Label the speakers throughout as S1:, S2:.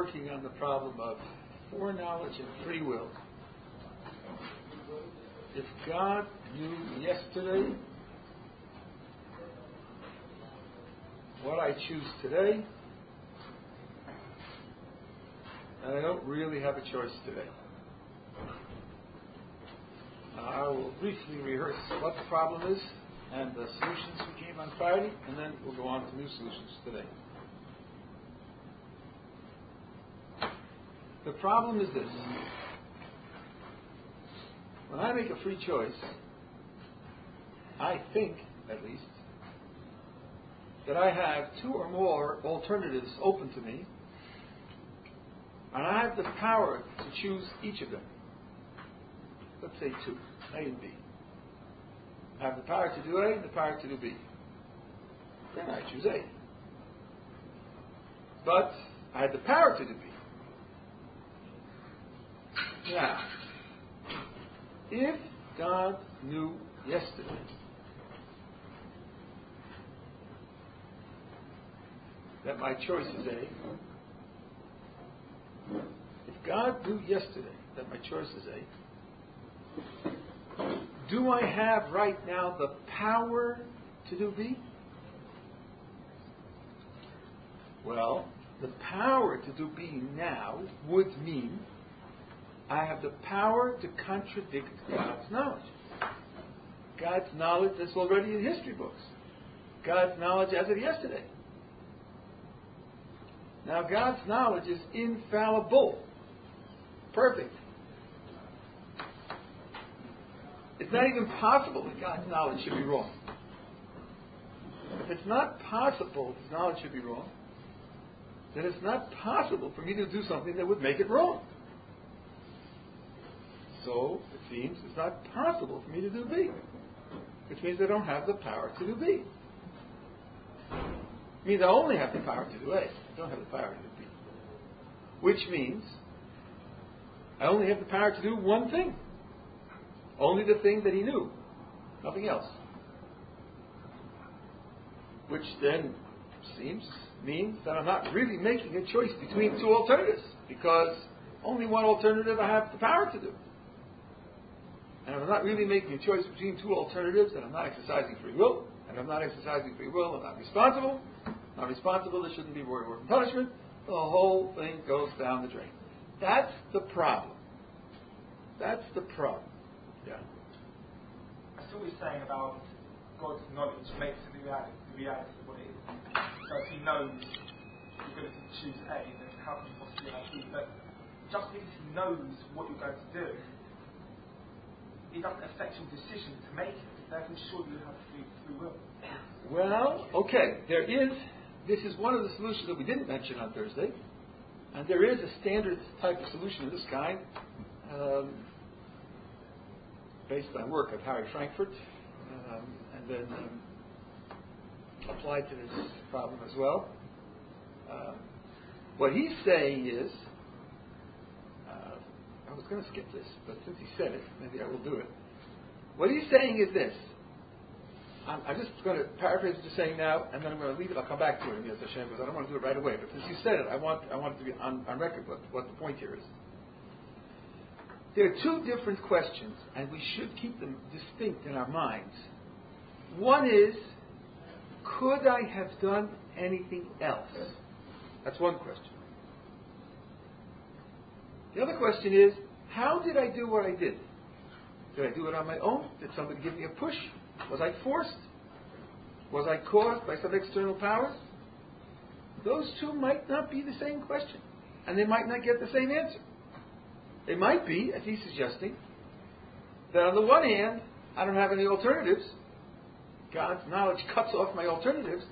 S1: working on the problem of foreknowledge and free will. If God knew yesterday what I choose today, and I don't really have a choice today. I will briefly rehearse what the problem is and the solutions we gave on Friday, and then we'll go on to new solutions today. The problem is this. When I make a free choice, I think, at least, that I have two or more alternatives open to me, and I have the power to choose each of them. Let's say two, A and B. I have the power to do A and the power to do B. Then I choose A. But I had the power to do B. Now, if God knew yesterday that my choice is A, if God knew yesterday that my choice is A, do I have right now the power to do B? Well, the power to do B now would mean I have the power to contradict God's knowledge. God's knowledge that's already in history books. God's knowledge as of yesterday. Now, God's knowledge is infallible, perfect. It's not even possible that God's knowledge should be wrong. If it's not possible His knowledge should be wrong, then it's not possible for me to do something that would make it wrong. So, it seems it's not possible for me to do B, which means I don't have the power to do B. It means I only have the power to do A. I don't have the power to do B. Which means I only have the power to do one thing. Only the thing that he knew. Nothing else. Which then seems means that I'm not really making a choice between two alternatives because only one alternative I have the power to do. And I'm not really making a choice between two alternatives, and I'm not exercising free will, and I'm not exercising free will, I'm not responsible. Not responsible, there shouldn't be reward and punishment. The whole thing goes down the drain. That's the problem. That's the problem. Yeah.
S2: I saw what you're saying about God's knowledge makes the reality, reality what it is. So if he knows you're going to choose A, then how can you possibly have B? But just because he knows what you're going to do, it doesn't affect your decision to make it. Therefore, sure you have free, free will.
S1: Well, okay. There is, this is one of the solutions that we didn't mention on Thursday. And there is a standard type of solution of this kind. Um, based on work of Harry Frankfurt, um, and then um, applied to this problem as well. Uh, what he's saying is, I was going to skip this, but since he said it, maybe I will do it. What he's saying is this. I'm, I'm just going to paraphrase what he's saying now, and then I'm going to leave it. I'll come back to it, yes, Hashem, because I don't want to do it right away. But since you said it, I want I want it to be on, on record what, what the point here is. There are two different questions, and we should keep them distinct in our minds. One is, could I have done anything else? That's one question. The other question is, how did I do what I did? Did I do it on my own? Did somebody give me a push? Was I forced? Was I caused by some external powers? Those two might not be the same question, and they might not get the same answer. They might be, as he's suggesting, that on the one hand, I don't have any alternatives. God's knowledge cuts off my alternatives.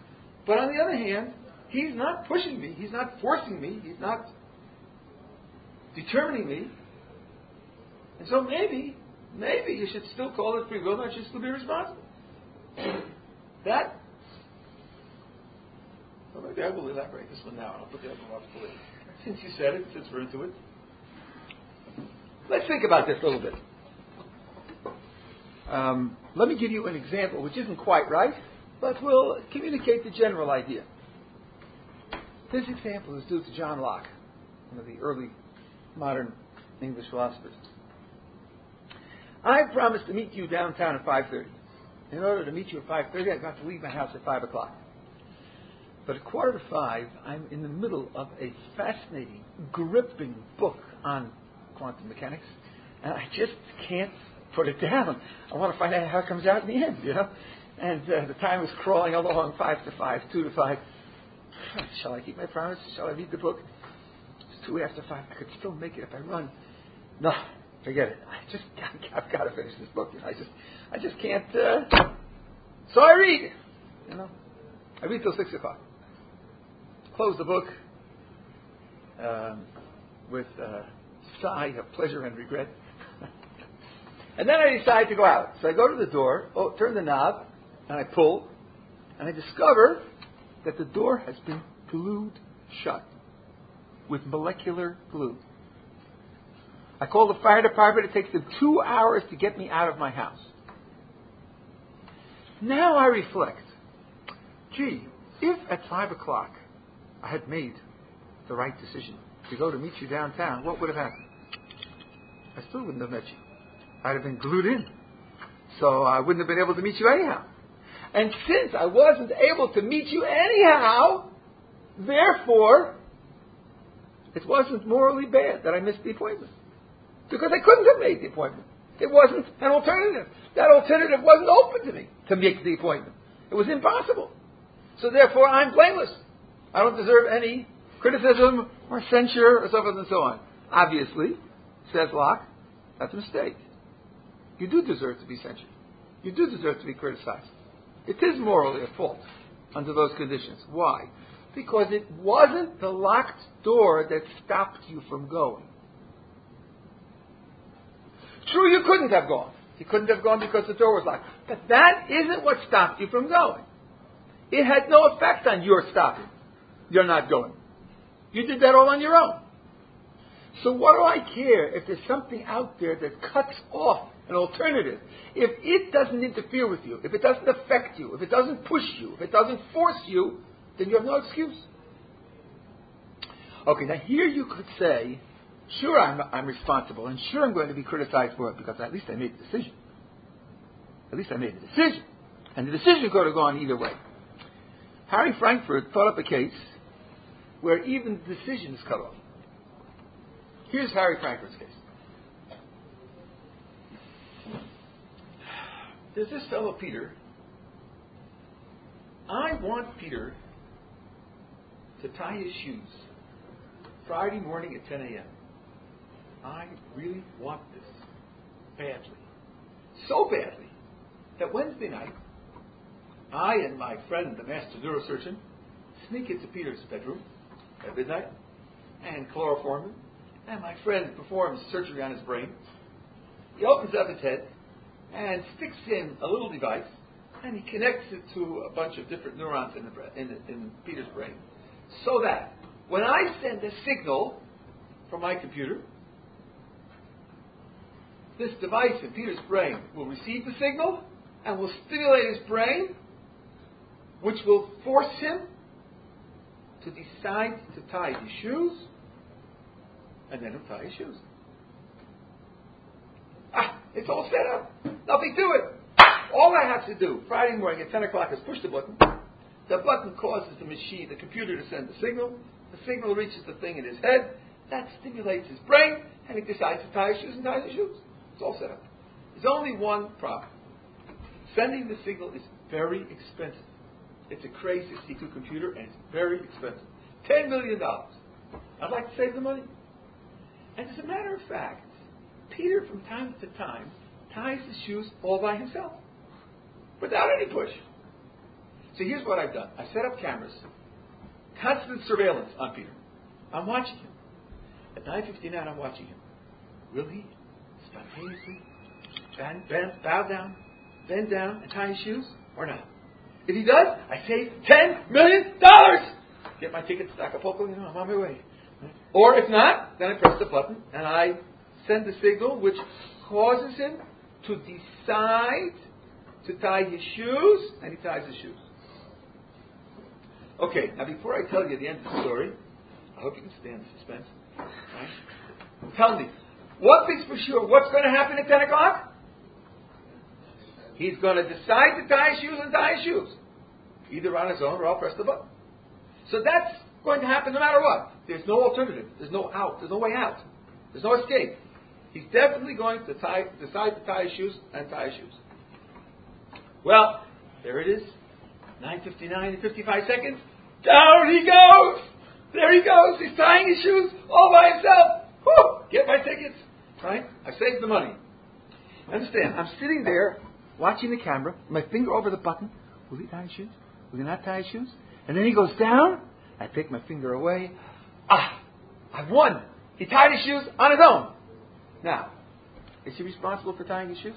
S1: But on the other hand, He's not pushing me. He's not forcing me. He's not determining me. And so maybe, maybe you should still call it free will, and I should still be responsible. that, well, maybe I will elaborate this one now, and I'll put the other one off for later. Since you said it, since we're into it. Let's think about this a little bit. Um, let me give you an example which isn't quite right, but will communicate the general idea. This example is due to John Locke. one of the early modern English philosophers. I promised to meet you downtown at 5.30. In order to meet you at 5.30, I've got to leave my house at 5 o'clock. But at quarter to 5, I'm in the middle of a fascinating, gripping book on quantum mechanics, and I just can't put it down. I want to find out how it comes out in the end, you know? And uh, the time is crawling along, 5 to 5, 2 to 5. Shall I keep my promise? Shall I read the book? 2 after 5. I could still make it if I run. No, forget it. I just I've got to finish this book. You know, I just I just can't. Uh... So I read. You know, I read till six o'clock. Close the book um, with a sigh of pleasure and regret. and then I decide to go out. So I go to the door, oh, turn the knob, and I pull, and I discover that the door has been glued shut with molecular glue. I call the fire department. It takes them two hours to get me out of my house. Now I reflect. Gee, if at five o'clock I had made the right decision to go to meet you downtown, what would have happened? I still wouldn't have met you. I'd have been glued in. So I wouldn't have been able to meet you anyhow. And since I wasn't able to meet you anyhow, therefore, it wasn't morally bad that I missed the appointment. Because I couldn't have made the appointment. It wasn't an alternative. That alternative wasn't open to me to make the appointment. It was impossible. So therefore, I'm blameless. I don't deserve any criticism or censure or so forth and so on. Obviously, says Locke, that's a mistake. You do deserve to be censured. You do deserve to be criticized. It is morally a fault under those conditions. Why? Because it wasn't the locked door that stopped you from going. True, you couldn't have gone. You couldn't have gone because the door was locked. But that isn't what stopped you from going. It had no effect on your stopping. You're not going. You did that all on your own. So what do I care if there's something out there that cuts off an alternative? If it doesn't interfere with you, if it doesn't affect you, if it doesn't push you, if it doesn't force you, then you have no excuse. Okay, now here you could say, Sure, I'm, I'm responsible, and sure, I'm going to be criticized for it because at least I made the decision. At least I made the decision. And the decision could have gone either way. Harry Frankfurt thought up a case where even the decision is cut off. Here's Harry Frankfurt's case. There's this fellow, Peter. I want Peter to tie his shoes Friday morning at 10 a.m. I really want this badly. So badly that Wednesday night, I and my friend, the master neurosurgeon, sneak into Peter's bedroom at midnight and chloroform him. And my friend performs surgery on his brain. He opens up his head and sticks in a little device and he connects it to a bunch of different neurons in, the, in, in Peter's brain so that when I send a signal from my computer, this device in Peter's brain will receive the signal and will stimulate his brain, which will force him to decide to tie his shoes, and then he'll tie his shoes. Ah, it's all set up. Nothing to it. All I have to do Friday morning at 10 o'clock is push the button. The button causes the machine, the computer, to send the signal. The signal reaches the thing in his head. That stimulates his brain, and he decides to tie his shoes and ties his shoes. It's all set up. There's only one problem. Sending the signal is very expensive. It's a Cray 62 computer and it's very expensive. $10 million. I'd like to save the money. And as a matter of fact, Peter from time to time ties his shoes all by himself without any push. So here's what I've done. I set up cameras, constant surveillance on Peter. I'm watching him. At 9.59, I'm watching him. Will he spontaneously bend, bend, bow down, bend down, and tie his shoes, or not? If he does, I save ten million dollars. Get my ticket to Acapulco, you know, I'm on my way. Or if not, then I press the button and I send the signal which causes him to decide to tie his shoes, and he ties his shoes. Okay, now before I tell you the end of the story, I hope you can stand the suspense. Right? Tell me, what is for sure? What's going to happen at 10 o'clock? He's going to decide to tie his shoes and tie his shoes. Either on his own or I'll press the button. So that's going to happen no matter what. There's no alternative. There's no out. There's no way out. There's no escape. He's definitely going to tie, decide to tie his shoes and tie his shoes. Well, there it is. 9.59 and 55 seconds. Down he goes! There he goes. He's tying his shoes all by himself. Whew! Get my tickets. Right? I saved the money. Understand? I'm sitting there watching the camera, my finger over the button. Will he tie his shoes? Will he not tie his shoes? And then he goes down. I take my finger away. Ah! I won! He tied his shoes on his own. Now, is he responsible for tying his shoes?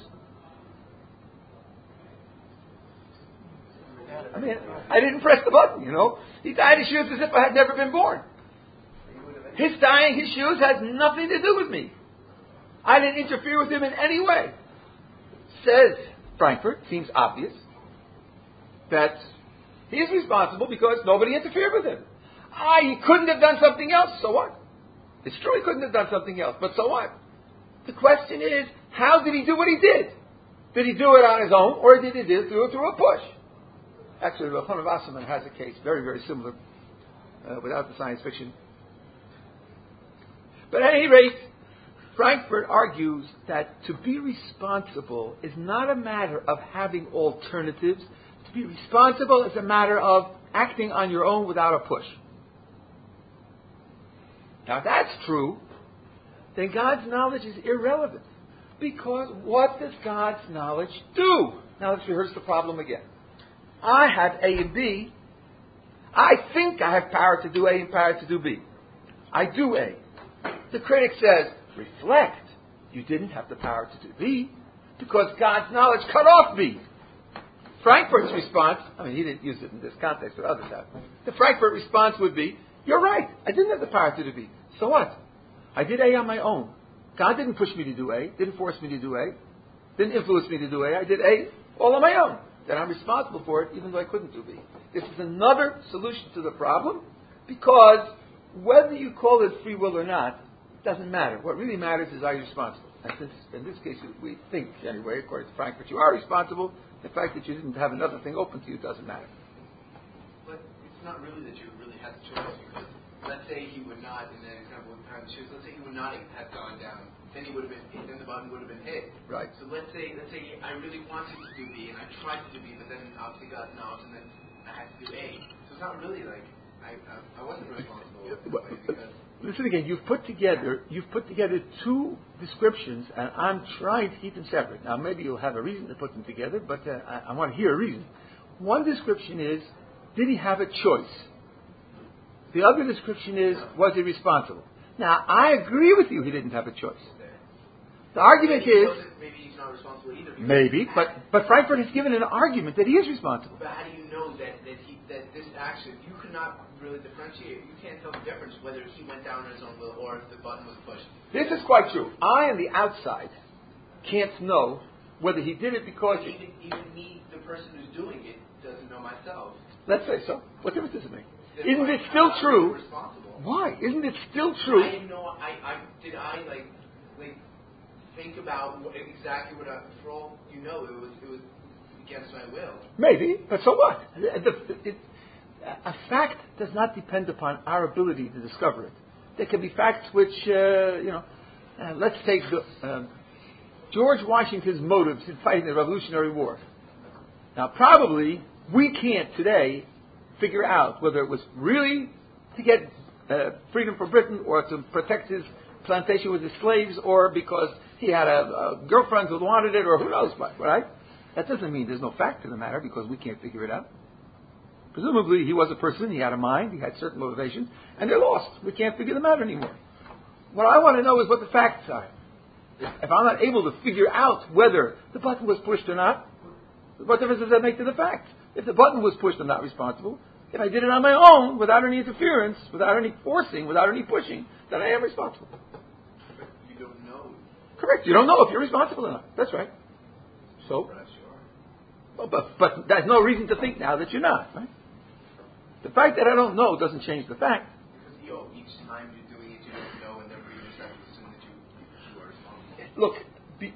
S1: I mean, I didn't press the button, you know. He tied his shoes as if I had never been born. His tying his shoes has nothing to do with me. I didn't interfere with him in any way. Says Frankfurt, seems obvious, that he's responsible because nobody interfered with him. Ah, he couldn't have done something else, so what? It's true he couldn't have done something else, but so what? The question is, how did he do what he did? Did he do it on his own, or did he do it through a push? Actually, Rahman Wasserman has a case very, very similar, uh, without the science fiction. But at any rate, Frankfurt argues that to be responsible is not a matter of having alternatives. To be responsible is a matter of acting on your own without a push. Now, if that's true, then God's knowledge is irrelevant. Because what does God's knowledge do? Now let's rehearse the problem again. I have A and B. I think I have power to do A and power to do B. I do A. The critic says, reflect. You didn't have the power to do B because God's knowledge cut off B. Frankfurt's response, I mean, he didn't use it in this context, but others have. The Frankfurt response would be, you're right. I didn't have the power to do B. So what? I did A on my own. God didn't push me to do A, didn't force me to do A, didn't influence me to do A. I did A all on my own. Then I'm responsible for it, even though I couldn't do B. This is another solution to the problem because whether you call it free will or not doesn't matter. What really matters is are you responsible? And since in this case we think, anyway, according to Frankfurt, you are responsible, the fact that you didn't have another thing open to you doesn't matter.
S3: But it's not really that you really had the choice because let's say he would not, in that example with the shoes, let's say he would not have gone down, then he would have been, then the button would have been hit.
S1: Right.
S3: So let's say, let's say I really wanted to do B and I tried to do B, but then obviously got knobs and then I had to do A. So it's not really like I, I, I wasn't responsible because.
S1: Listen again. You've put together you've put together two descriptions, and I'm trying to keep them separate. Now, maybe you'll have a reason to put them together, but uh, I, I want to hear a reason. One description is, did he have a choice? The other description is, was he responsible? Now, I agree with you. He didn't have a choice. The argument is
S3: maybe he's not responsible either.
S1: maybe, but but Frankfurt has given an argument that he is responsible.
S3: But how do you know that that he that this action you cannot really differentiate? You can't tell the difference whether he went down on his own will or if the button was pushed.
S1: This is quite true. I, on the outside, can't know whether he did it because.
S3: But even even me, the person who's doing it, doesn't know myself.
S1: Let's say so. What difference does it make? Isn't it still
S3: I
S1: true? Why? Isn't it still
S3: I
S1: true?
S3: didn't know. I, I did. I like like think about what, exactly what I. For all you know, it was it was against my will.
S1: Maybe, but so what? It- a fact does not depend upon our ability to discover it. There can be facts which, uh, you know, uh, let's take the, um, George Washington's motives in fighting the Revolutionary War. Now, probably we can't today figure out whether it was really to get uh, freedom for Britain or to protect his plantation with his slaves or because he had a, a girlfriend who wanted it or who knows what, right? That doesn't mean there's no fact to the matter because we can't figure it out. Presumably he was a person, he had a mind, he had certain motivations, and they're lost. We can't figure them out anymore. What I want to know is what the facts are. If I'm not able to figure out whether the button was pushed or not, what difference does that make to the facts? If the button was pushed, I'm not responsible. If I did it on my own, without any interference, without any forcing, without any pushing, then I am responsible.
S3: But you don't know.
S1: Correct. You don't know if you're responsible or not. That's right. So, well, but, but there's no reason to think now that you're not, right? The fact that I don't know doesn't change the fact.
S3: Because you know, each time you're doing it, you don't know
S1: look, be,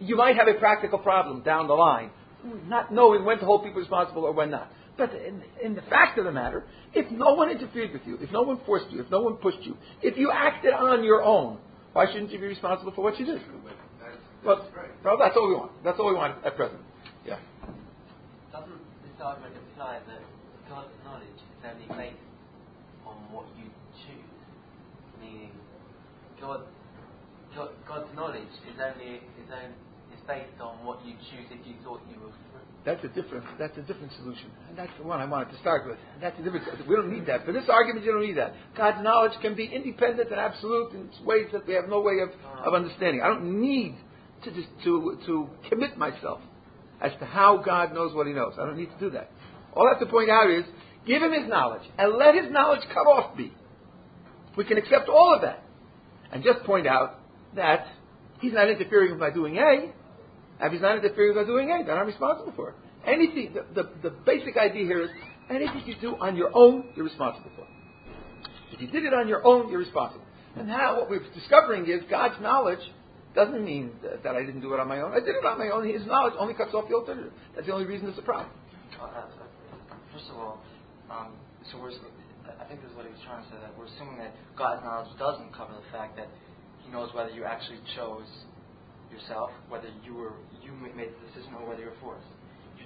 S1: you might have a practical problem down the line, not knowing when to hold people responsible or when not. But in, in, the fact of the matter, if no one interfered with you, if no one forced you, if no one pushed you, if you acted on your own, why shouldn't you be responsible for what you did? Well, well, that's all we want. That's all we want at present. Yeah.
S4: Doesn't this argument imply that God's knowledge is only based on what you choose? Meaning, God, God God's knowledge is only is, only, is based on what you choose if you thought you were free.
S1: That's a different. That's a different solution, and that's the one I wanted to start with. That's a different. We don't need that for this argument. You don't need that. God's knowledge can be independent and absolute in ways that we have no way of, of understanding. I don't need to, to, to commit myself as to how God knows what He knows. I don't need to do that. All I have to point out is give Him His knowledge and let His knowledge come off me. We can accept all of that and just point out that He's not interfering with my doing A. If He's not interfering my doing A, then I'm responsible for it. Anything, the, the, the basic idea here is anything you do on your own, you're responsible for. If you did it on your own, you're responsible. And now what we're discovering is God's knowledge doesn't mean that, that I didn't do it on my own. I did it on my own. His knowledge only cuts off the alternative. That's the only reason it's a problem.
S4: Uh, first of all, um, so we're, I think this is what he was trying to say, that we're assuming that God's knowledge doesn't cover the fact that he knows whether you actually chose yourself, whether you were you made the decision, or whether you're forced.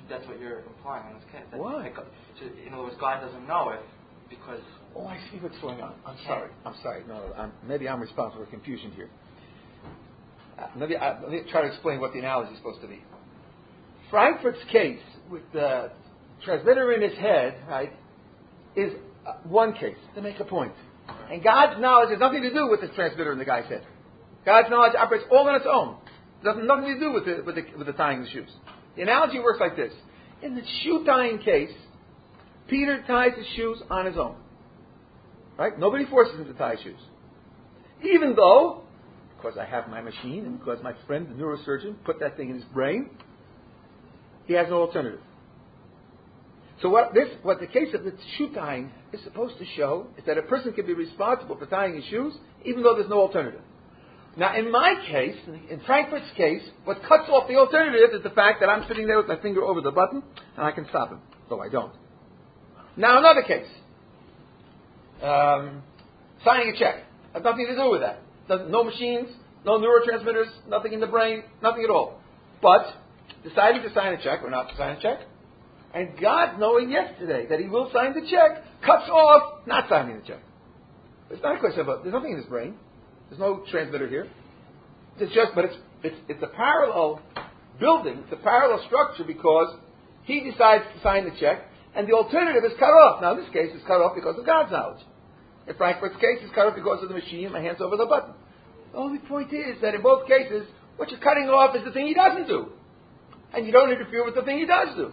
S4: That's what you're implying in this case. That
S1: Why?
S4: so in other words, God doesn't know if because.
S1: Oh, I see what's going on. I'm sorry. I'm sorry. No, I'm, maybe I'm responsible for confusion here. Uh, maybe I, let me try to explain what the analogy is supposed to be. Frankfurt's case with the transmitter in his head, right, is uh, one case to make a point. And God's knowledge has nothing to do with the transmitter in the guy's head. God's knowledge operates all on its own. Has nothing to do with the, with the, with the tying the shoes. The analogy works like this. In the shoe tying case, Peter ties his shoes on his own. Right? Nobody forces him to tie shoes. Even though because I have my machine and because my friend, the neurosurgeon, put that thing in his brain, he has no alternative. So what this, what the case of the shoe tying is supposed to show is that a person can be responsible for tying his shoes even though there's no alternative. Now, in my case, in Frankfurt's case, what cuts off the alternative is the fact that I'm sitting there with my finger over the button and I can stop him, though I don't. Now, another case. Um, signing a check. Has nothing to do with that no machines, no neurotransmitters, nothing in the brain, nothing at all. But deciding to sign a check or not to sign a check, and God knowing yesterday that He will sign the check cuts off not signing the check. It's not a question of there's nothing in his brain. There's no transmitter here. It's just, but it's it's it's a parallel building. It's a parallel structure because he decides to sign the check, and the alternative is cut off. Now, in this case, it's cut off because of God's knowledge. In Frankfurt's case, it's cut off because of the machine, my hand's over the button. The only point is that in both cases, what you're cutting off is the thing he doesn't do. And you don't interfere with the thing he does do.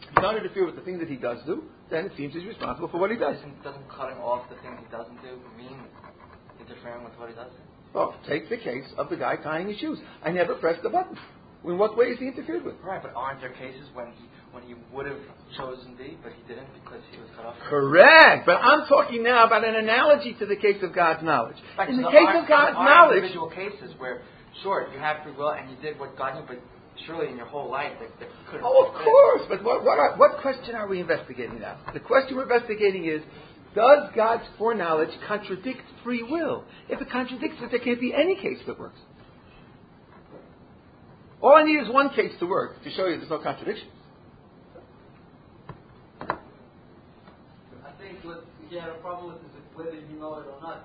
S1: If you don't interfere with the thing that he does do, then it seems he's responsible for what he does.
S4: Doesn't, doesn't cutting off the thing he doesn't do mean interfering with what he does?
S1: Well, take the case of the guy tying his shoes. I never pressed the button. In what way is he interfered with?
S4: Right, but aren't there cases when he when he would have chosen B, but he didn't because he was cut off?
S1: Correct. But I'm talking now about an analogy to the case of God's knowledge.
S4: Fact,
S1: in the
S4: so
S1: case
S4: are,
S1: of God's knowledge,
S4: individual cases where, sure, you have free will and you did what God knew, but surely in your whole life that, that could.
S1: Oh, of course. But what what, are, what question are we investigating now? The question we're investigating is. Does God's foreknowledge contradict free will? If it contradicts it, there can't be any case that works. All I need is one case to work to show you there's no contradiction.
S5: I think what you a problem with is whether you know it or not.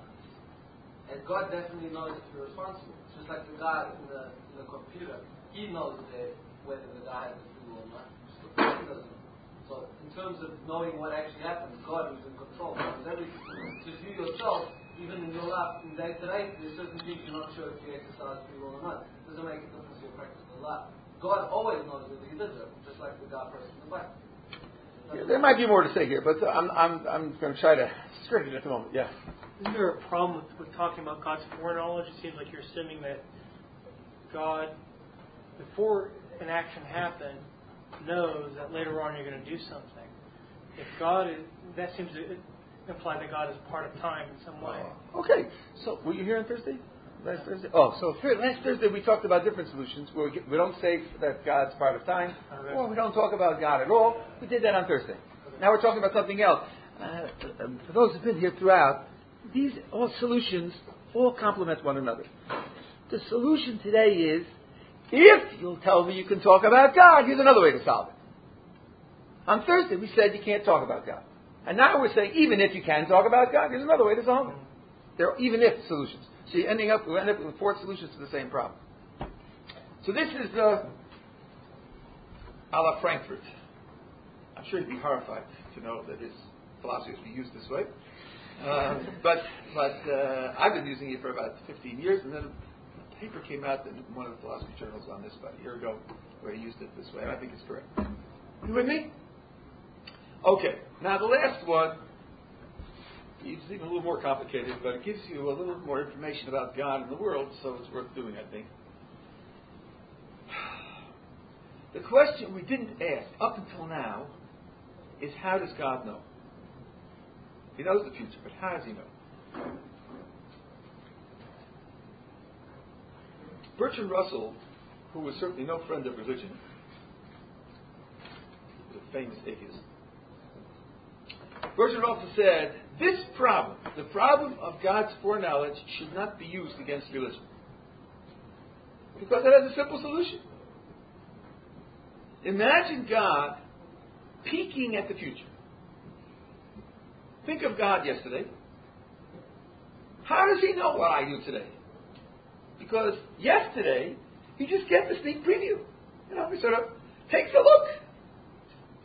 S5: And God definitely knows if you're responsible. Just like the guy in the, in the computer, he knows that whether the guy has the free will or not. So in terms of knowing what actually happened, God is in control. Because everything. Just you yourself, even in your life, in day to day, there's certain things you're not sure if you exercise free will or not. It doesn't make a difference to your practice lot. God always knows whether he does it, just like the God pressing the button.
S1: Yeah, there might be more to say here, but I'm, I'm, I'm going to try to straighten it at the moment. Yeah.
S6: Isn't there a problem with, with talking about God's foreknowledge? It seems like you're assuming that God, before an action happened, knows that later on you're going to do something. If God is, that seems to imply that God is part of time in some way.
S1: Okay. So, were you here on Thursday? Last Thursday. Oh, so last Thursday we talked about different solutions. Where we, we don't say that God's part of time, or we don't talk about God at all. We did that on Thursday. Now we're talking about something else. Uh, for those who've been here throughout, these all solutions all complement one another. The solution today is, if you'll tell me you can talk about God, here's another way to solve it. On Thursday we said you can't talk about God. And now we're saying even if you can talk about God, here's another way to solve it. There are even if solutions. So you're ending up we end up with four solutions to the same problem. So this is uh, a la Frankfurt. I'm sure he'd be horrified to know that his philosophy is used this way. Uh, but but uh, I've been using it for about 15 years, and then paper came out in one of the philosophy journals on this about a year ago, where he used it this way. I think it's correct. You with me? Okay. Now the last one it's even a little more complicated, but it gives you a little more information about God and the world, so it's worth doing, I think. The question we didn't ask up until now is how does God know? He knows the future, but how does he know? Bertrand Russell, who was certainly no friend of religion, was a famous atheist. Bertrand Russell said, This problem, the problem of God's foreknowledge, should not be used against religion. Because it has a simple solution. Imagine God peeking at the future. Think of God yesterday. How does he know what I do today? Because yesterday, he just gets a sneak preview. You know, he sort of takes a look,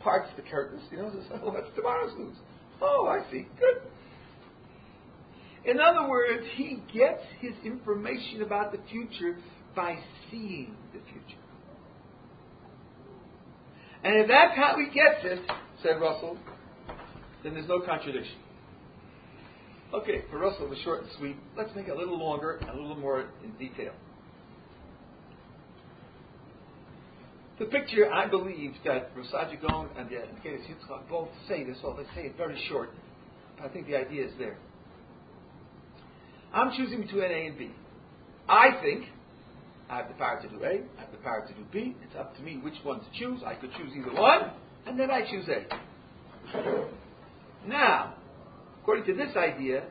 S1: parts the curtains, you know, says, oh, what's tomorrow's news? Oh, I see. Good. In other words, he gets his information about the future by seeing the future. And if that's how he gets it, said Russell, then there's no contradiction. Okay, for Russell, was short and sweet. Let's make it a little longer and a little more in detail. The picture, I believe that Gaon and the Akeidas Yitzchak both say this, well, they say it very short, but I think the idea is there. I'm choosing between A and B. I think I have the power to do A, I have the power to do B. It's up to me which one to choose. I could choose either one, and then I choose A. Now, according to this idea,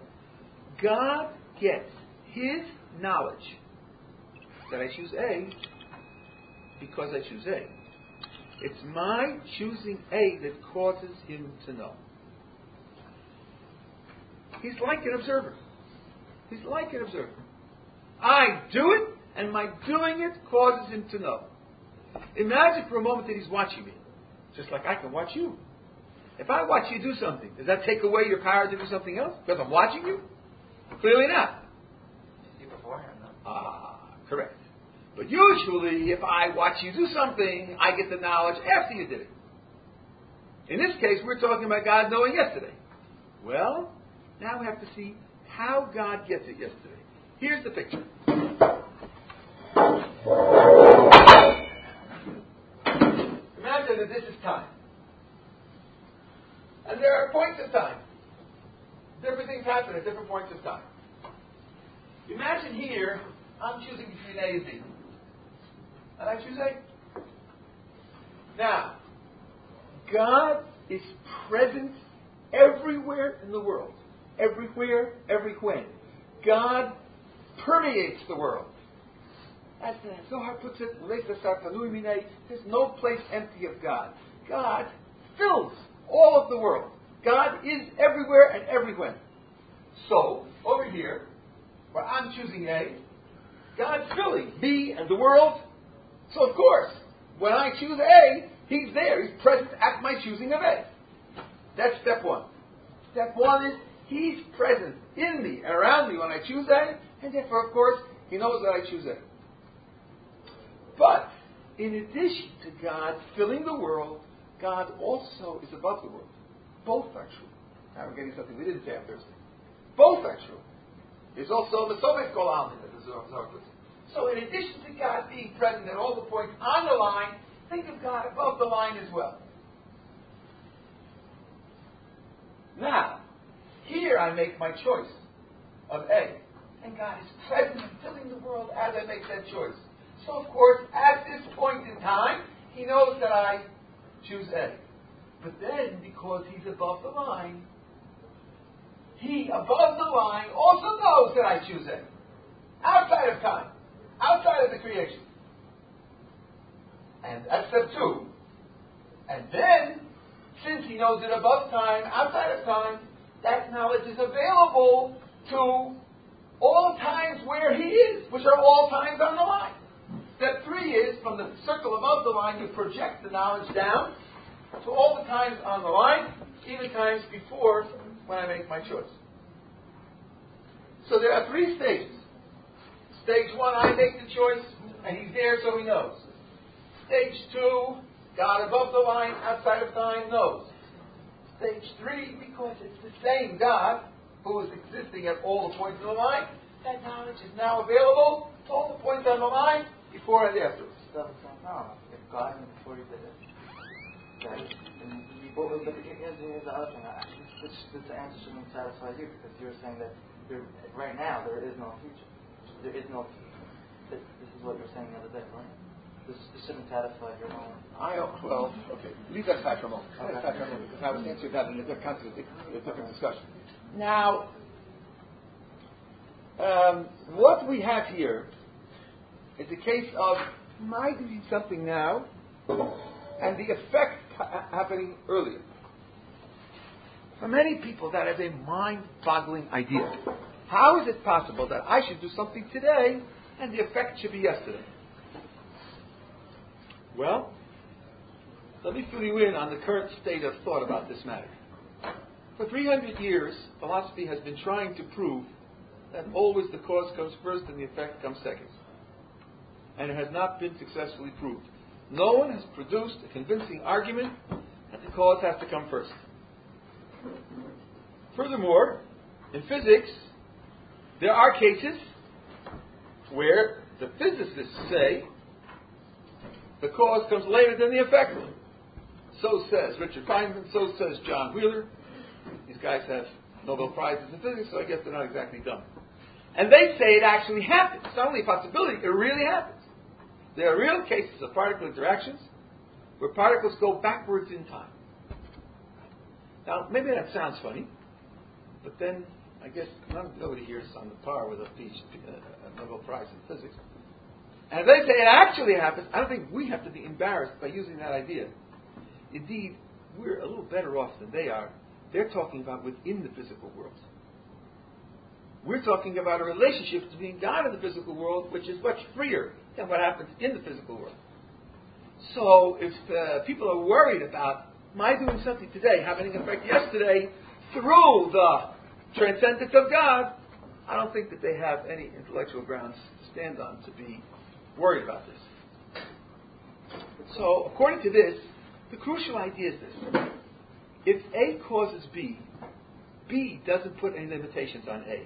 S1: God gets his knowledge that I choose A because I choose A. It's my choosing A that causes him to know. He's like an observer. He's like an observer. I do it, and my doing it causes him to know. Imagine for a moment that he's watching me, just like I can watch you. If I watch you do something, does that take away your power to do something else? Because I'm watching you? Clearly not.
S4: See beforehand, though.
S1: Ah, correct. But usually, if I watch you do something, I get the knowledge after you did it. In this case, we're talking about God knowing yesterday. Well, now we have to see how God gets it yesterday. Here's the picture. Imagine that this is time. And there are points of time. Different things happen at different points of time. Imagine here, I'm choosing between A and B. And I choose A. Now, God is present everywhere in the world. Everywhere, every when. God permeates the world. As the Zohar puts it, there's no place empty of God. God fills all of the world. God is everywhere and everywhere. So, over here, where I'm choosing A, God's filling me and the world. So, of course, when I choose A, He's there. He's present at my choosing of A. That's step one. Step one is He's present in me and around me when I choose A, and therefore, of course, He knows that I choose A. But, in addition to God filling the world, God also is above the world. Both are true. Now we're getting something we didn't say on Thursday. Both are true. There's also the sovev kol almin that the Zohar puts. So in addition to God being present at all the points on the line, think of God above the line as well. Now, here I make my choice of A. and God is present and filling the world as I make that choice. So, of course, at this point in time, He knows that I choose A. But then, because He's above the line, He, above the line, also knows that I choose A. Outside of time, outside of the creation. And that's step two. And then, since He knows it above time, outside of time, that knowledge is available to all times where he is, which are all times on the line. Step three is from the circle above the line, you project the knowledge down to all the times on the line, even times before when I make my choice. So there are three stages. Stage one, I make the choice, and he's there so he knows. Stage two, God above the line, outside of time, knows. Stage three, because it's the same God, who is existing at all the points of the line, that knowledge is now available to all the points on the line before and afterwards.
S4: No, if God knew before he did it, okay, what was the, here's, here's the other thing. This, this answer shouldn't satisfy you because you're saying that there, right now there is no future. There is no future. This is what you were saying the other day, right? This, this shouldn't satisfy your own.
S1: I well, okay. Leave that aside for a moment. Okay. Aside for a moment because I was answering that in a different, context, a different discussion. Now, um, what we have here is a case of my doing something now and the effect ha- happening earlier. For many people, that is a mind boggling idea. How is it possible that I should do something today and the effect should be yesterday? Well, let me fill you in on the current state of thought about this matter. For 300 years, philosophy has been trying to prove that always the cause comes first and the effect comes second. And it has not been successfully proved. No one has produced a convincing argument that the cause has to come first. Furthermore, in physics, there are cases where the physicists say the cause comes later than the effect. So says Richard Feynman, so says John Wheeler, these guys have Nobel Prizes in physics, so I guess they're not exactly dumb. And they say it actually happens. It's not only a possibility, it really happens. There are real cases of particle interactions where particles go backwards in time. Now, maybe that sounds funny, but then I guess nobody here is on the par with a, uh, a Nobel Prize in physics. And if they say it actually happens, I don't think we have to be embarrassed by using that idea. Indeed, we're a little better off than they are they're talking about within the physical world. We're talking about a relationship between God and the physical world, which is much freer than what happens in the physical world. So if people are worried about my doing something today having an effect yesterday through the transcendence of God, I don't think that they have any intellectual grounds to stand on to be worried about this. So, according to this, the crucial idea is this if A causes B, B doesn't put any limitations on A.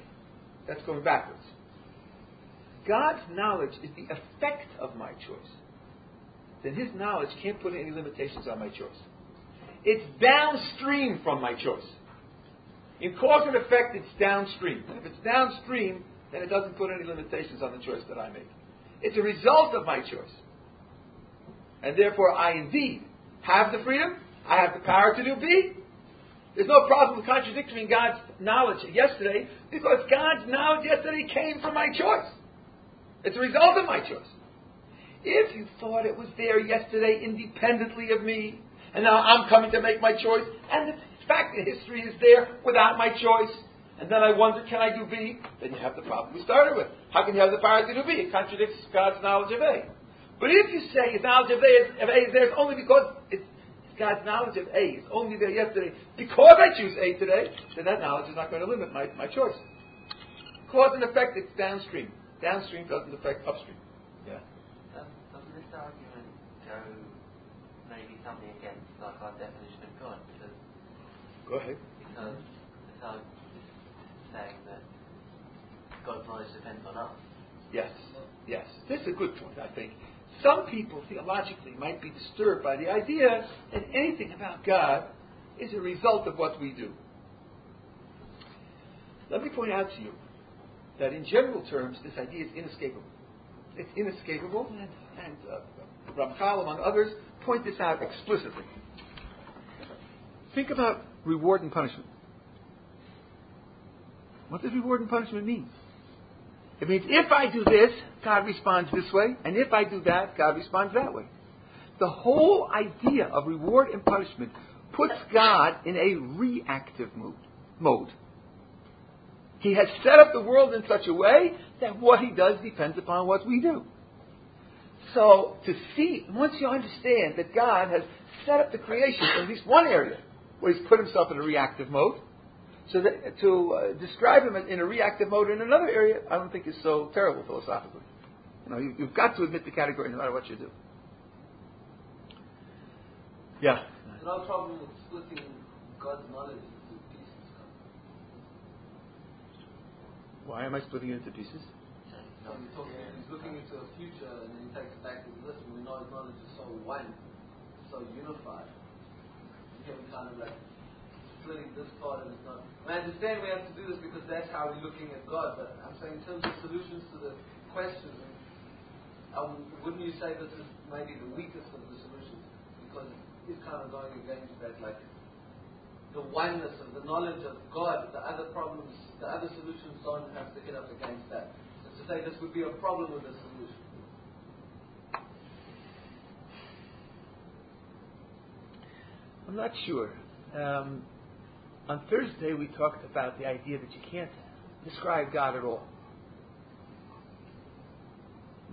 S1: That's going backwards. God's knowledge is the effect of my choice. Then His knowledge can't put any limitations on my choice. It's downstream from my choice. In cause and effect, it's downstream. And if it's downstream, then it doesn't put any limitations on the choice that I make. It's a result of my choice. And therefore, I indeed have the freedom I have the power to do B. There's no problem with contradicting God's knowledge yesterday because God's knowledge yesterday came from my choice. It's a result of my choice. If you thought it was there yesterday independently of me, and now I'm coming to make my choice, and the fact the history is there without my choice, and then I wonder, can I do B? Then you have the problem we started with. How can you have the power to do B? It contradicts God's knowledge of A. But if you say His knowledge of A is, of A is there it's only because it's God's knowledge of A is only there yesterday because I choose A today, then that knowledge is not going to limit my, my choice. Cause and effect, it's downstream. Downstream doesn't affect upstream.
S4: Yeah. Um, does this argument go maybe something against like our definition of God? Because
S1: go ahead.
S4: Because this argument is saying that God's knowledge depends on us.
S1: Yes. Yes. This is a good point, I think. Some people theologically might be disturbed by the idea that anything about God is a result of what we do. Let me point out to you that in general terms, this idea is inescapable. It's inescapable, and, and uh, Ramchal, among others, point this out explicitly. Think about reward and punishment. What does reward and punishment mean? It means if I do this, God responds this way, and if I do that, God responds that way. The whole idea of reward and punishment puts God in a reactive mood, mode. He has set up the world in such a way that what he does depends upon what we do. So to see, once you understand that God has set up the creation in at least one area where he's put himself in a reactive mode, so that, to uh, describe him in a reactive mode in another area, I don't think is so terrible philosophically. You know, you, have got to admit the category no matter what you do. Yeah.
S5: There's no problem with splitting God's knowledge into pieces.
S1: Why am I splitting it into pieces?
S5: So he's, talking, he's looking into a future and then he takes it back and we know knowledge is so one, so unified. Here we kind of like splitting this part and it's not. I understand we have to do this because that's how we're looking at God, but I'm saying in terms of solutions to the questions, um, wouldn't you say this is maybe the weakest of the solutions? Because it's kind of going against that, like, the oneness of the knowledge of God, the other problems, the other solutions don't have to hit up against that to say this would be a problem with a solution.
S1: I'm not sure. Um, on Thursday, we talked about the idea that you can't describe God at all.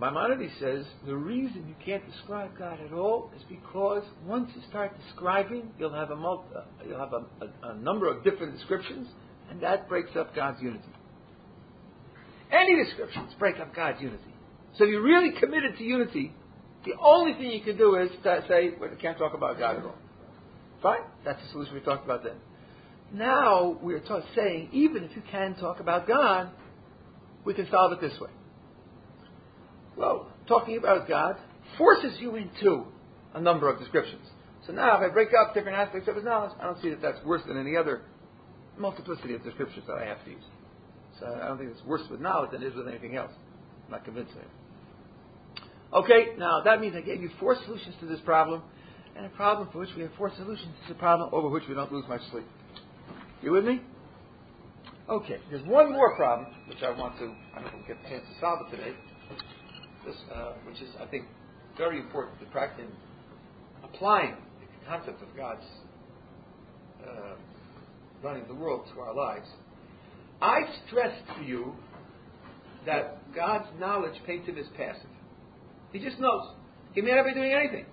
S1: Maimonides says the reason you can't describe God at all is because once you start describing, you'll have a, multi, uh, you'll have a, a, a number of different descriptions, and that breaks up God's unity. Any descriptions break up God's unity. So if you're really committed to unity, the only thing you can do is to say, well, we can't talk about God at all. Fine? That's the solution we talked about then. Now we're ta- saying, even if you can talk about God, we can solve it this way. Well, talking about God forces you into a number of descriptions. So now, if I break up different aspects of his knowledge, I don't see that that's worse than any other multiplicity of descriptions that I have to use. So I don't think it's worse with knowledge than it is with anything else. I'm not convinced of it. Okay, now that means I gave you four solutions to this problem, and a problem for which we have four solutions is a problem over which we don't lose much sleep. You with me? Okay, there's one more problem which I want to, I don't think we'll get a chance to solve it today, this, uh, which is, I think, very important to practice applying the concept of God's uh, running the world to our lives. I stressed to you that God's knowledge paints him as passive. He just knows. He may not be doing anything.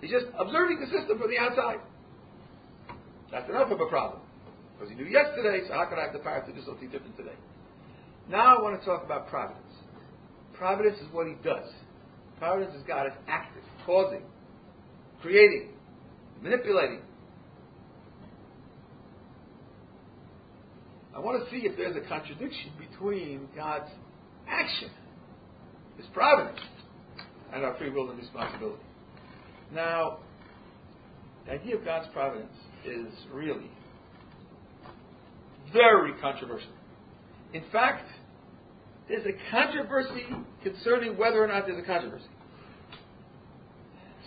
S1: He's just observing the system from the outside. That's enough of a problem. Because he knew yesterday, so how could I have the power to do something different today? Now I want to talk about providence. Providence is what he does. Providence is God is active, causing, creating, manipulating, I want to see if there's a contradiction between God's action, His providence, and our free will and responsibility. Now, the idea of God's providence is really very controversial. In fact, there's a controversy concerning whether or not there's a controversy.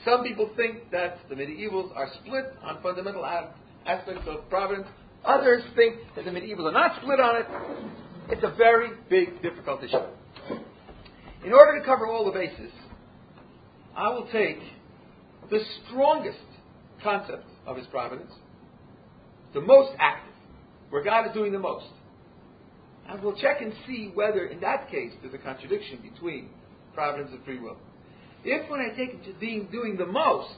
S1: Some people think that the medievals are split on fundamental aspects of providence. Others think that the medievals are not split on it. It's a very big, difficult issue. In order to cover all the bases, I will take the strongest concept of his providence, the most active, where God is doing the most. And we'll check and see whether, in that case, there's a contradiction between providence and free will. If, when I take him to being doing the most,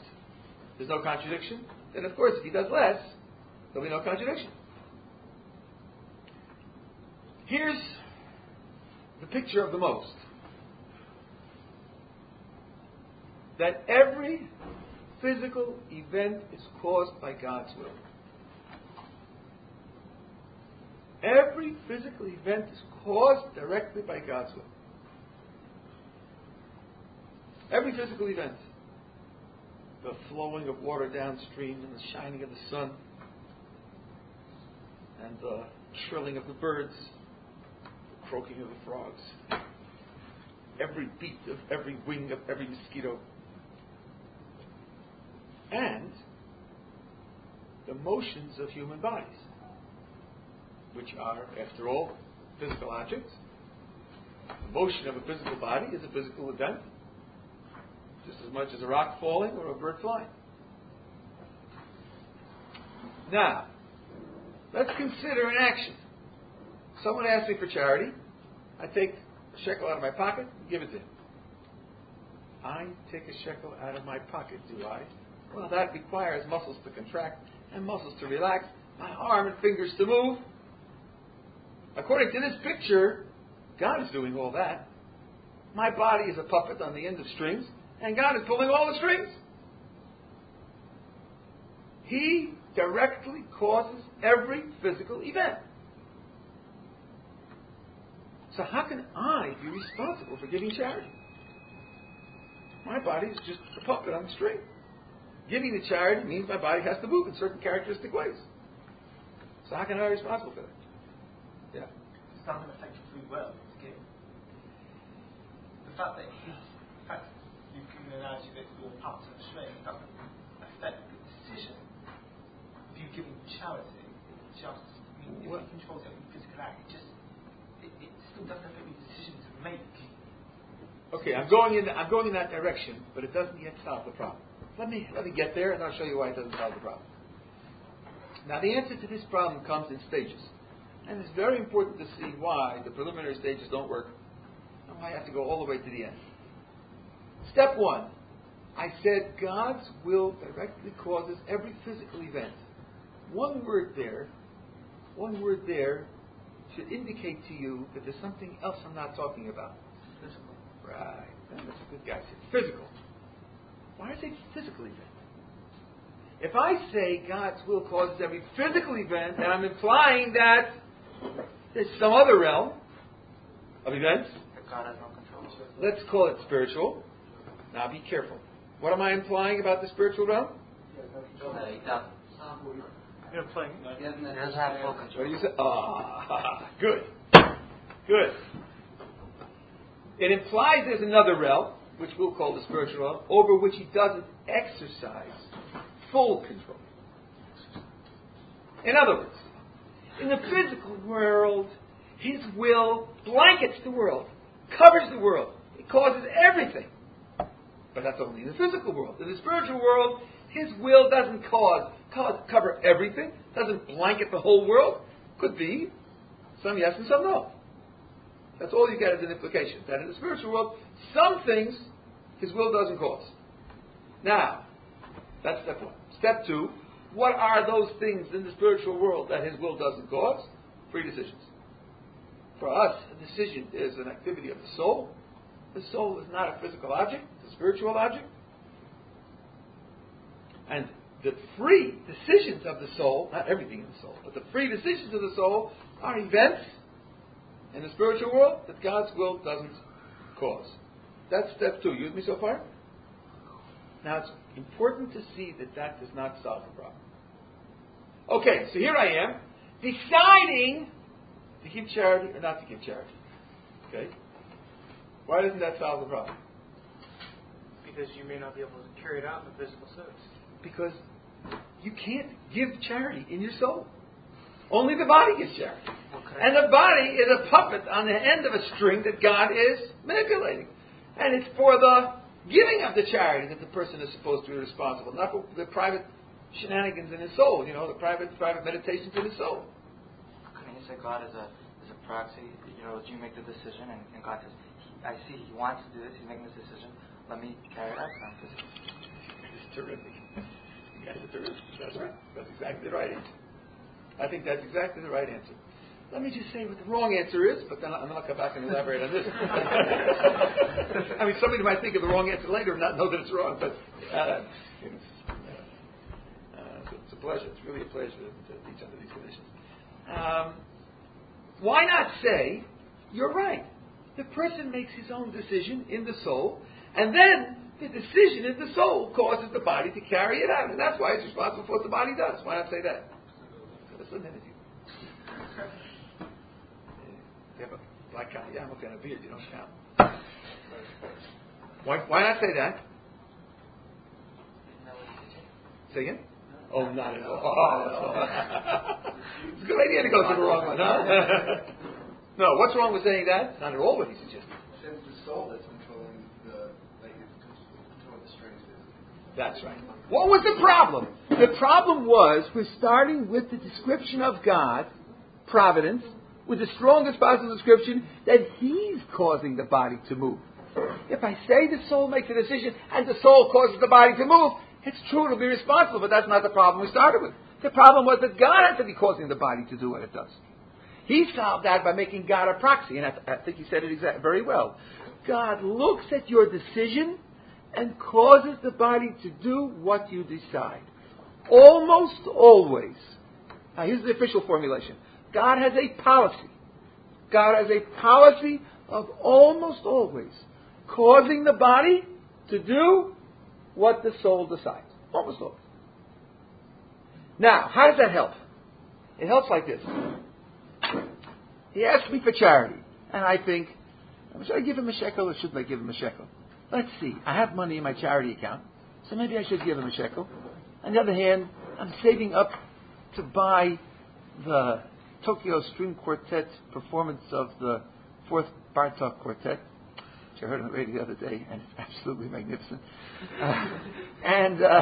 S1: there's no contradiction, then of course, if he does less, There'll be no contradiction. Here's the picture of the most. That every physical event is caused by God's will. Every physical event is caused directly by God's will. Every physical event. The flowing of water downstream and the shining of the sun. And the trilling of the birds, the croaking of the frogs, every beat of every wing of every mosquito, and the motions of human bodies, which are, after all, physical objects. The motion of a physical body is a physical event, just as much as a rock falling or a bird flying. Now, let's consider an action. Someone asks me for charity. I take a shekel out of my pocket and give it to him. I take a shekel out of my pocket, do I? Well, that requires muscles to contract and muscles to relax, my arm and fingers to move. According to this picture, God is doing all that. My body is a puppet on the end of strings, and God is pulling all the strings. He directly causes every physical event. So how can I be responsible for giving charity? My body is just a puppet on the string. Giving the charity means my body has to move in certain characteristic ways. So how can I be responsible for that? Yeah.
S2: It doesn't affect your free will. It's given. The fact that the fact you've given an analogy that you're puppet on a string doesn't affect the decision of you giving charity. It just I mean, if
S1: Well-
S2: it controls every physical act. It just it, it still doesn't affect your decision to make.
S1: Okay, I'm going in. I'm going in that direction, but it doesn't yet solve the problem. Let me let me get there, and I'll show you why it doesn't solve the problem. Now, the answer to this problem comes in stages, and it's very important to see why the preliminary stages don't work, and why I have to go all the way to the end. Step one, I said God's will directly causes every physical event. One word there, one word there, should indicate to you that there's something else I'm not talking about.
S5: Physical.
S1: Right. That's a good guy. Physical. Why is it physical event? If I say God's will causes every physical event, and I'm implying that there's some other realm of events,
S4: God has no control.
S1: let's call it spiritual. Now be careful. What am I implying about the spiritual realm?
S4: He doesn't.
S6: You know, playing.
S4: He doesn't have full
S1: What do you say? Ah, good. Good. It implies there's another realm, which we'll call the spiritual realm, over which he doesn't exercise full control. In other words, in the physical world, his will blankets the world, covers the world, it causes everything. But that's only in the physical world. In the spiritual world, his will doesn't cause, cause cover everything, doesn't blanket the whole world. Could be some yes and some no. That's all you get as an implication. That in the spiritual world, some things his will doesn't cause. Now, that's step one. Step two, what are those things in the spiritual world that his will doesn't cause? Free decisions. For us, a decision is an activity of the soul. The soul is not a physical object, it's a spiritual object. And the free decisions of the soul, not everything in the soul, but the free decisions of the soul are events in the spiritual world that God's will doesn't cause. That's step two. You with me so far? Now it's important to see that that does not solve the problem. Okay, so here I am, deciding to give charity or not to give charity. Okay? Why doesn't that solve the problem?
S6: Because you may not be able to carry it out in the physical sense.
S1: Because you can't give charity in your soul. Only the body gives charity. And the body is a puppet on the end of a string that God is manipulating. And it's for the giving of the charity that the person is supposed to be responsible, not for the private shenanigans in his soul, you know, the private private meditations in his soul.
S4: Couldn't you say God is a is a proxy? You know, do you make the decision, and, and God says, "I see He wants to do this. He's making this decision. Let me carry it out." Physical.
S1: It's terrific. You guys are terrific. That's right. That's exactly the right answer. I think that's exactly the right answer. Let me just say what the wrong answer is, but then I'm going to come back and elaborate on this. I mean, somebody might think of the wrong answer later and not know that it's wrong, but uh, it's, uh, it's, it's a pleasure. It's really a pleasure to teach under these conditions. Um, why not say, you're right. The person makes his own decision in the soul, and then the decision in the soul causes the body to carry it out. And that's why it's responsible for what the body does. Why not say that? Just a have a black guy, yarmulke and a beard, you don't count. Why, why not say that? Say again? Oh, not at all. Oh, it's a good idea to go to the wrong one, huh? no, what's wrong with saying that? Not at all what he suggested.
S3: The soul that's controlling the, like, controlling the strings.
S1: That's right. What was the problem? The problem was we're starting with the description of God, providence, with the strongest possible description that He's causing the body to move. If I say the soul makes a decision and the soul causes the body to move, it's true it'll be responsible, but that's not the problem we started with. The problem was that God had to be causing the body to do what it does. He solved that by making God a proxy, and I, th- I think he said it exactly very well. God looks at your decision and causes the body to do what you decide. Almost always. Now, here's the official formulation God has a policy. God has a policy of almost always causing the body to do what the soul decides. Almost always. Now, how does that help? It helps like this. He asked me for charity, and I think, should I give him a shekel or shouldn't I give him a shekel? Let's see. I have money in my charity account, so maybe I should give him a shekel. On the other hand, I'm saving up to buy the Tokyo String Quartet performance of the Fourth Bartok Quartet, which I heard on the radio the other day, and it's absolutely magnificent. Uh, and uh,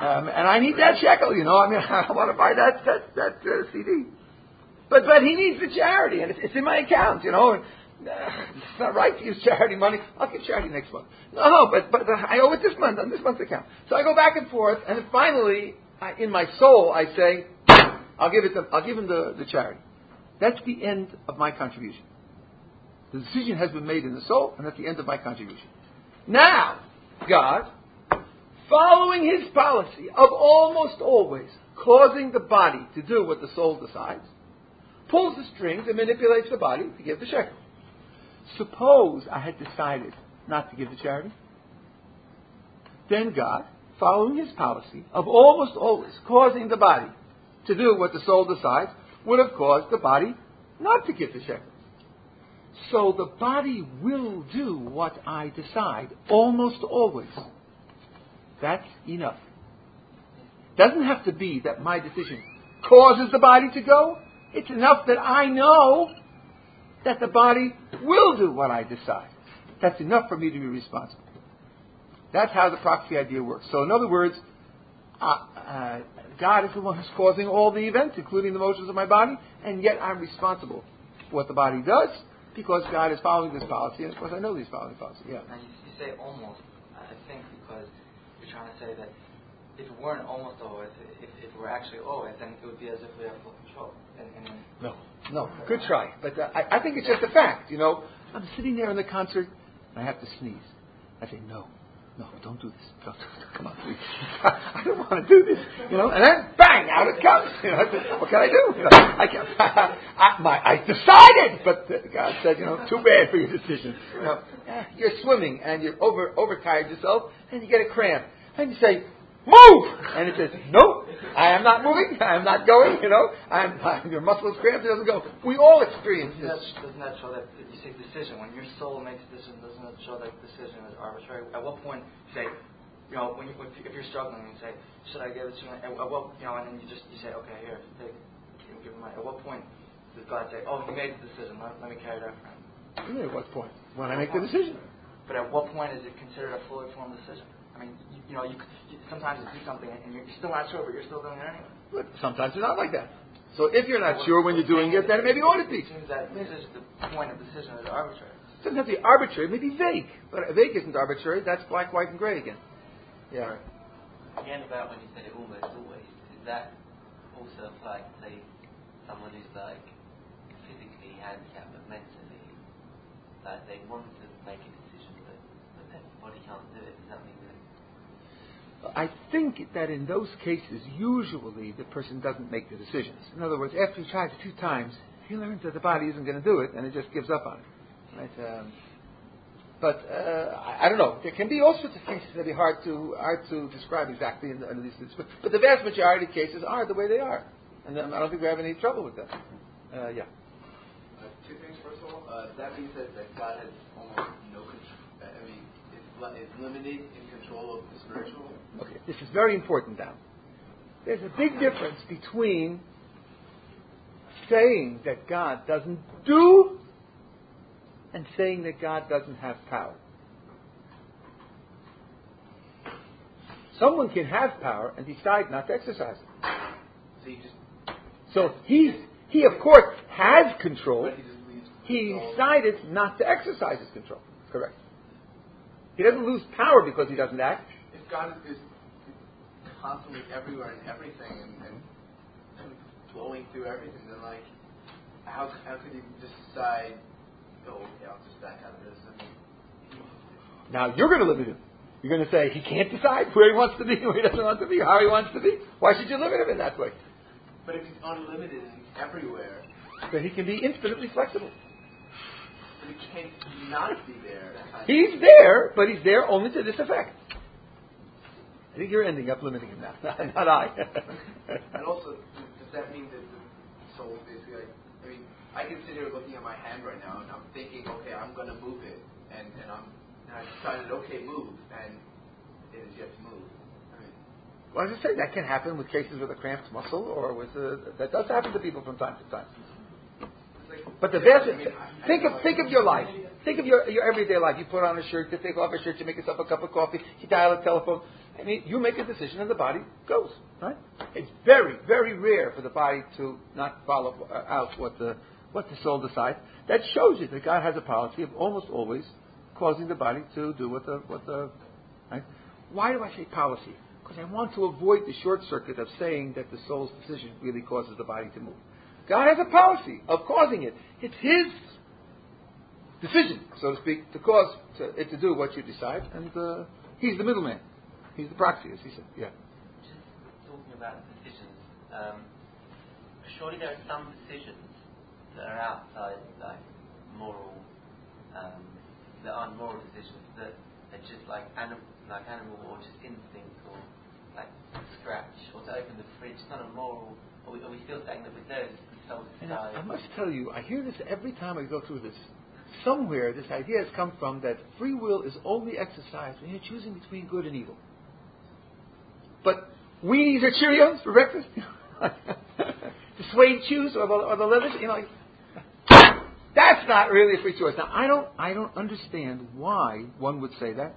S1: um, and I need that shekel, you know. I mean, I want to buy that that that uh, CD. But but he needs the charity, and it's, it's in my account, you know. And, uh, it's not right to use charity money. I'll give charity next month. No, but but uh, I owe it this month on this month's account. So I go back and forth, and finally, I, in my soul, I say, I'll give it. The, I'll give him the, the charity. That's the end of my contribution. The decision has been made in the soul, and that's the end of my contribution. Now, God, following His policy of almost always causing the body to do what the soul decides, pulls the strings and manipulates the body to give the shekel. Suppose I had decided not to give the charity. Then God, following his policy of almost always causing the body to do what the soul decides, would have caused the body not to give the shekel. So the body will do what I decide almost always. That's enough. Doesn't have to be that my decision causes the body to go. It's enough that I know that the body will do what I decide. That's enough for me to be responsible. That's how the proxy idea works. So, in other words, uh, uh, God is the one who's causing all the events, including the motions of my body, and yet I'm responsible for what the body does because God is following this policy, and of course I know He's following the policy. Yeah.
S4: And you, you say almost, I think, because you're trying to say that if it weren't almost always, if, if it were actually always, then it would be as if we have full control. And, and
S1: no, no, good try. But uh, I, I think it's just a fact. You know, I'm sitting there in the concert, and I have to sneeze. I say, no, no, don't do this. Don't, come on, please. I don't want to do this. You know, and then bang, out it comes. You know, what can I do? You know, I, can, I, my, I decided, but uh, God said, you know, too bad for your decision. You know, eh, you're swimming and you're over overtired yourself, and you get a cramp, and you say, move! And it says, nope, I am not moving, I am not going, you know, I'm, I'm your muscle is cramped, it doesn't go. We all experience
S4: doesn't
S1: this.
S4: that, doesn't that show that you say decision when your soul makes a decision? Doesn't that show that decision is arbitrary? At what point say, you know, when you, if you're struggling, you say, should I give it to him? At, at what, you know, and then you just you say, okay, here, take, give him my. At what point does God say, oh, he made the decision, let, let me carry that for him?
S1: Yeah, at what point? When I make the decision.
S4: But at what point is it considered a fully formed decision? I mean, you, you know, you, you sometimes you do something and you're still not sure, but you're still doing it anyway.
S1: But sometimes it's not like that. So if you're not sure when you're doing it, then it ought to be.
S4: It seems that this is the point of decision is arbitrary.
S1: It doesn't have to be arbitrary, it may be vague. But vague isn't arbitrary, that's black, white, and gray again. Yeah.
S7: Again, about when you said it almost always, does that also apply to, say, someone who's like physically handicapped but mentally, like they want to make a decision but, but their body can't do it? Does that mean that?
S1: I think that in those cases, usually the person doesn't make the decisions. In other words, after he tries a few times, he learns that the body isn't going to do it, and it just gives up on it. Right? Um, but uh, I, I don't know. There can be all sorts of cases that be hard to hard to describe exactly in, the, in these. But, but the vast majority of cases are the way they are, and I don't think we have any trouble with that. Uh, yeah.
S3: Uh, two things. First of all, uh, that means that, that God has almost no control. I mean, it's, it's limited in control of the spiritual.
S1: Okay, this is very important now. There's a big difference between saying that God doesn't do and saying that God doesn't have power. Someone can have power and decide not to exercise it.
S3: So he just,
S1: So he's, he of course has control.
S3: he.
S1: He decided not to exercise his control. Correct. He doesn't lose power because he doesn't act.
S3: If God is, constantly everywhere and everything and, and, and flowing through everything, then like, how how could he just decide? Oh, okay, I'll just back out of this. I mean,
S1: Now you're going to limit him. You're going to say he can't decide where he wants to be, where he doesn't want to be, how he wants to be. Why should you limit him in that way?
S3: but if he's unlimited and he's everywhere,
S1: That he can be infinitely flexible.
S3: Then he can't not be there.
S1: He's there, but he's there only to this effect. I think you're ending up limiting him now, not I.
S3: And also, does that mean that the soul basically, like, I mean, I can sit here looking at my hand right now and I'm thinking, okay, I'm going to move it, and, and I'm and I decided, okay, move, and it is yet to move.
S1: Well, as I said, that can happen with cases with a cramped muscle, or with a, that does happen to people from time to time. But the vast think of think of your life. Think of your your everyday life. You put on a shirt, you take off a shirt, you make yourself a cup of coffee, you dial a telephone. I mean, you make a decision and the body goes. Right? It's very very rare for the body to not follow uh, out what the what the soul decides. That shows you that God has a policy of almost always causing the body to do what the what the. Right? Why do I say policy? Because I want to avoid the short circuit of saying that the soul's decision really causes the body to move. God has a policy of causing it. It's His decision, so to speak, to cause to, it to do what you decide, and uh, He's the middleman. He's the proxy, as He said. Yeah.
S7: Just talking about decisions, um, surely there are some decisions that are outside like moral, um, that aren't moral decisions that are just like animal, like animal or just instinct or like scratch or to open the fridge. It's not a moral. Are we, are we still saying that with those
S1: And I. Must tell you, I hear this every time I go through this. Somewhere, this idea has come from that free will is only exercised when you're choosing between good and evil. But weenies or Cheerios for breakfast? the suede shoes or the, or the leathers? You know, that's not really a free choice. Now, I don't, I don't understand why one would say that,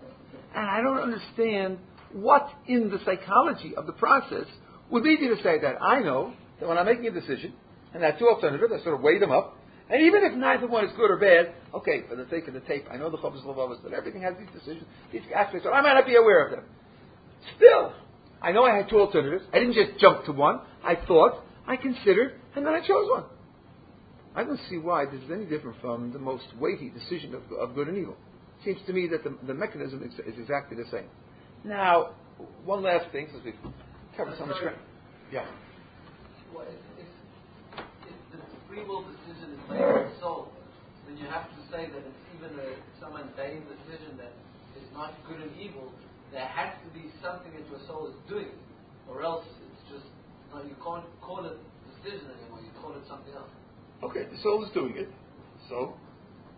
S1: and I don't understand what in the psychology of the process would lead you to say that. I know that when I'm making a decision, and have two alternatives, I sort of weigh them up, and even if neither one is good or bad, okay, for the sake of the tape, I know the Chovos Levavos that everything has these decisions, these aspects, so I might not be aware of them. Still, I know I had two alternatives. I didn't just jump to one. I thought, I considered, and then I chose one. I don't see why this is any different from the most weighty decision of, of good and evil. Seems to me that the, the mechanism is, is exactly the same. Now, one last thing, since we've covered so much ground. Yeah.
S5: Well, if, if, if the free will decision is made by the soul, then you have to say that it's even a, some mundane decision that is not good and evil. There has to be something that your soul is doing, or else it's just no, you can't call it decision anymore. You call it something else.
S1: Okay, the soul is doing it. So,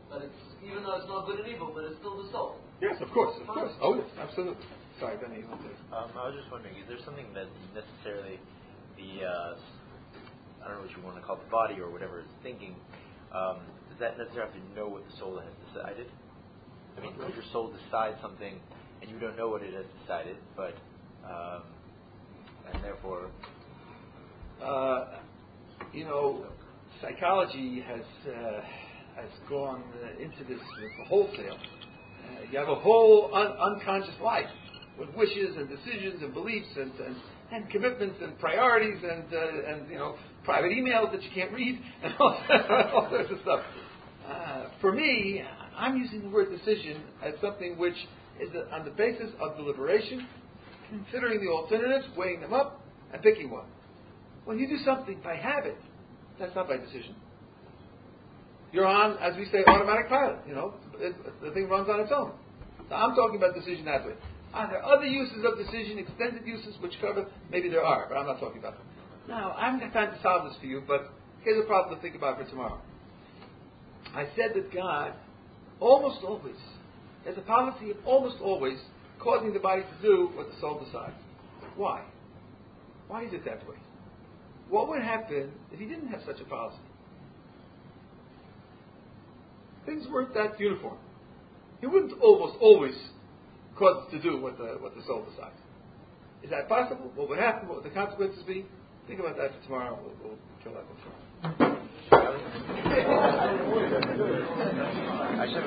S5: But it's even though it's not good and evil, but it's still the soul.
S1: yes, of course, of course. Oh, yes, absolutely. Sorry, Benny, you want to
S8: Um, I was just wondering, is there something that necessarily the, uh, I don't know what you want to call the body or whatever is thinking, um, does that necessarily have to know what the soul has decided? I mean, could your soul decide something and you don't know what it has decided, but, um, and therefore,
S1: Uh, you know, psychology has uh, has gone uh, into this wholesale. Uh, you have a whole un- unconscious life with wishes and decisions and beliefs and, and, and commitments and priorities and uh, and you know private emails that you can't read and all, all sorts of stuff. Uh, for me, I'm using the word decision as something which is on the basis of deliberation, considering the alternatives, weighing them up, and picking one. When you do something by habit, that's not by decision. You're on, as we say, automatic pilot. You know, it, the thing runs on its own. Now, I'm talking about decision that way. Are there other uses of decision, extended uses, which cover? Maybe there are, but I'm not talking about them. Now, I haven't got time to solve this for you, but here's a problem to think about for tomorrow. I said that God almost always has a policy of almost always causing the body to do what the soul decides. Why? Why is it that way? What would happen if he didn't have such a policy? Things weren't that uniform. He wouldn't almost always cause it to do what the what the soul decides. Is that possible? What would happen? What would the consequences be? Think about that for tomorrow. We'll, we'll kill that tomorrow.
S8: I should have